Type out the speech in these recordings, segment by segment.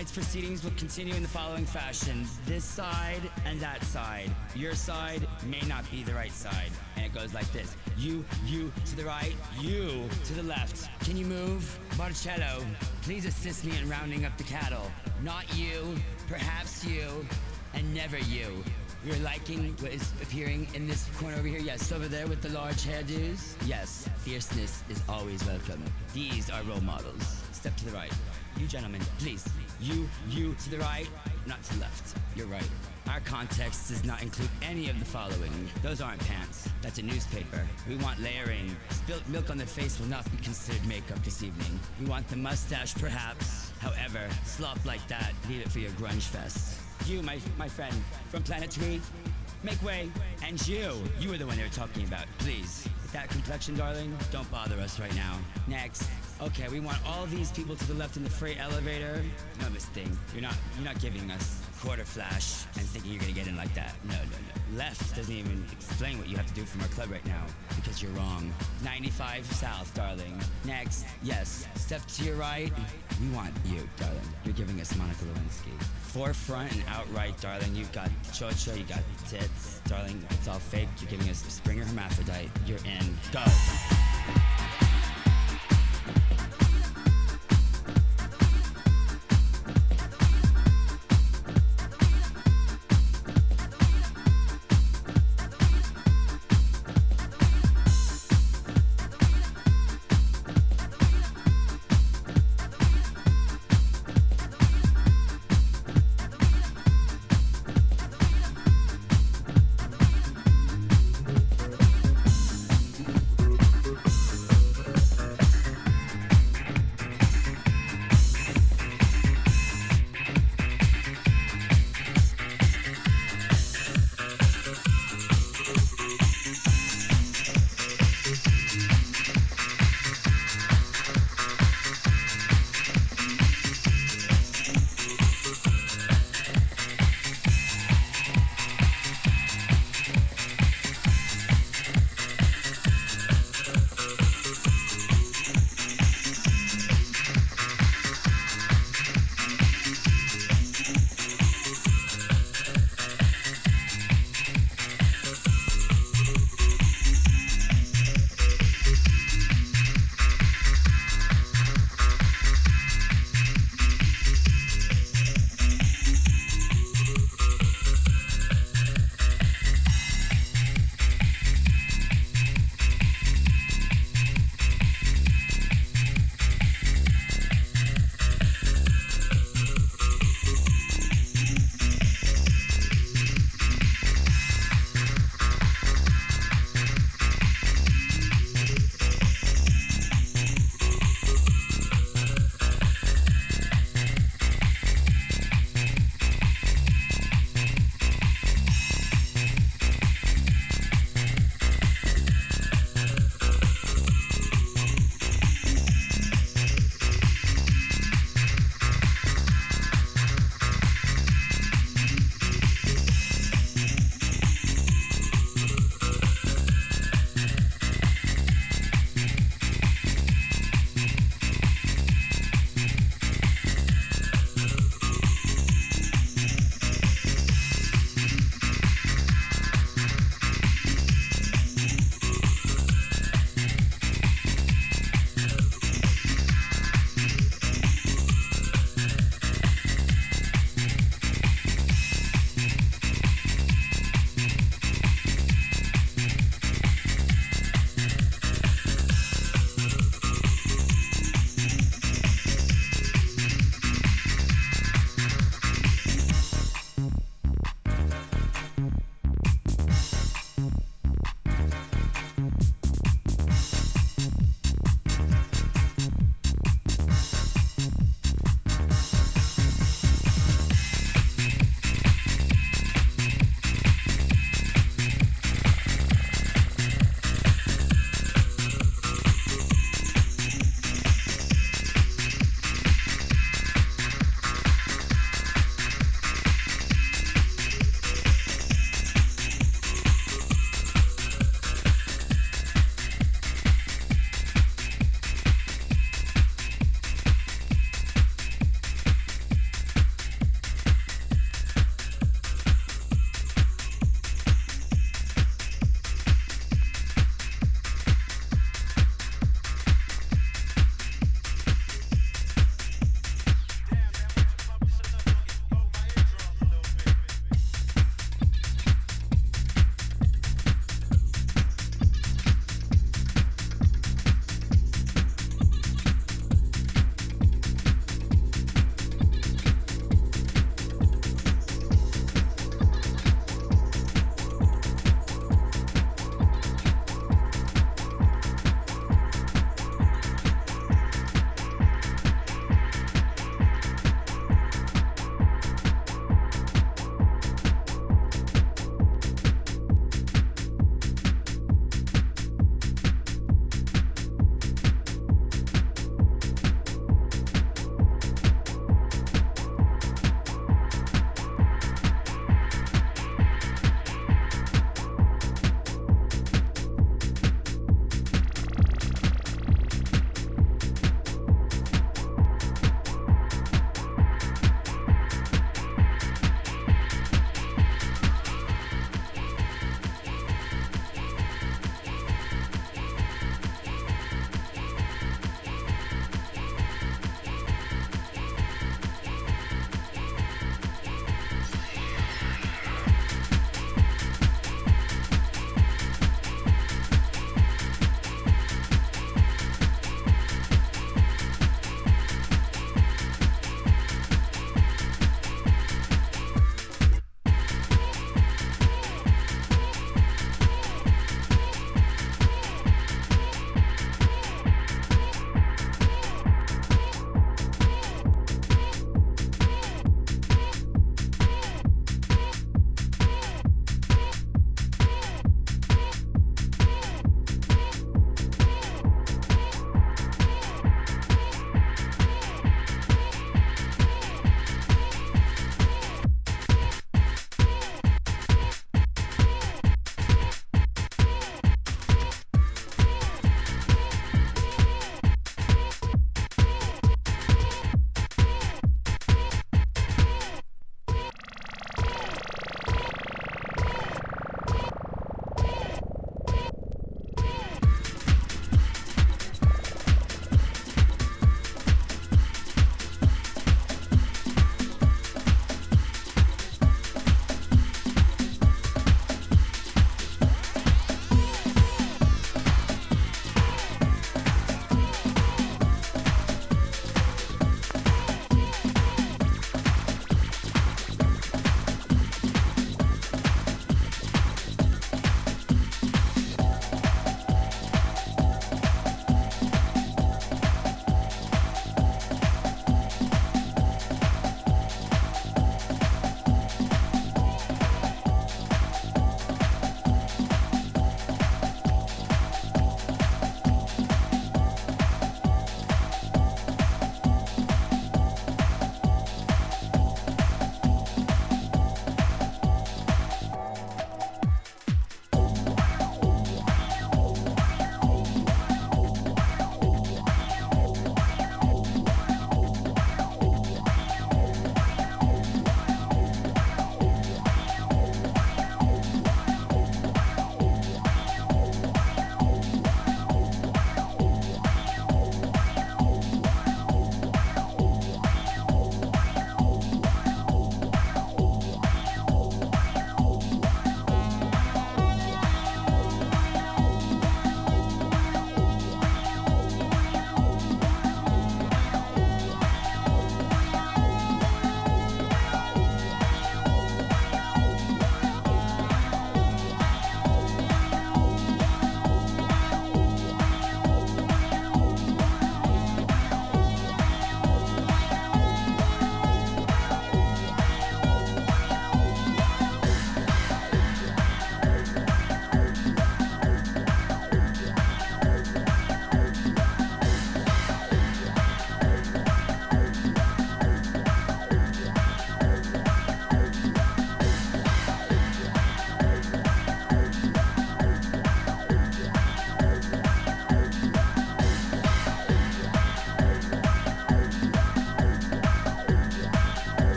Tonight's proceedings will continue in the following fashion this side and that side. Your side may not be the right side. And it goes like this you, you to the right, you to the left. Can you move? Marcello, please assist me in rounding up the cattle. Not you, perhaps you, and never you. You're liking what is appearing in this corner over here? Yes, over there with the large hairdos? Yes, fierceness is always welcome. These are role models. Step to the right. You gentlemen, please. You, you to the right, not to the left. You're right. Our context does not include any of the following. Those aren't pants. That's a newspaper. We want layering. Spilt milk on the face will not be considered makeup this evening. We want the mustache, perhaps. However, slop like that, leave it for your grunge fest. You, my, my friend, from Planet Tree, make way. And you, you were the one they were talking about. Please, with that complexion, darling, don't bother us right now. Next. Okay, we want all these people to the left in the freight elevator. No, Miss Thing, you're not, you're not giving us quarter flash and thinking you're gonna get in like that. No, no, no. Left doesn't even explain what you have to do from our club right now because you're wrong. 95 South, darling. Next, yes, step to your right. We want you, darling. You're giving us Monica Lewinsky. Forefront and outright, darling. You've got chocho, you got tits, darling. It's all fake. You're giving us Springer Hermaphrodite. You're in. Go.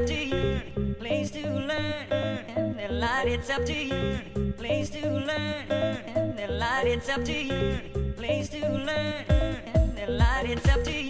up to you, Please to learn, and the light it's up to you, Please to learn, and the light it's up to you, Please to learn, and the light it's up to you.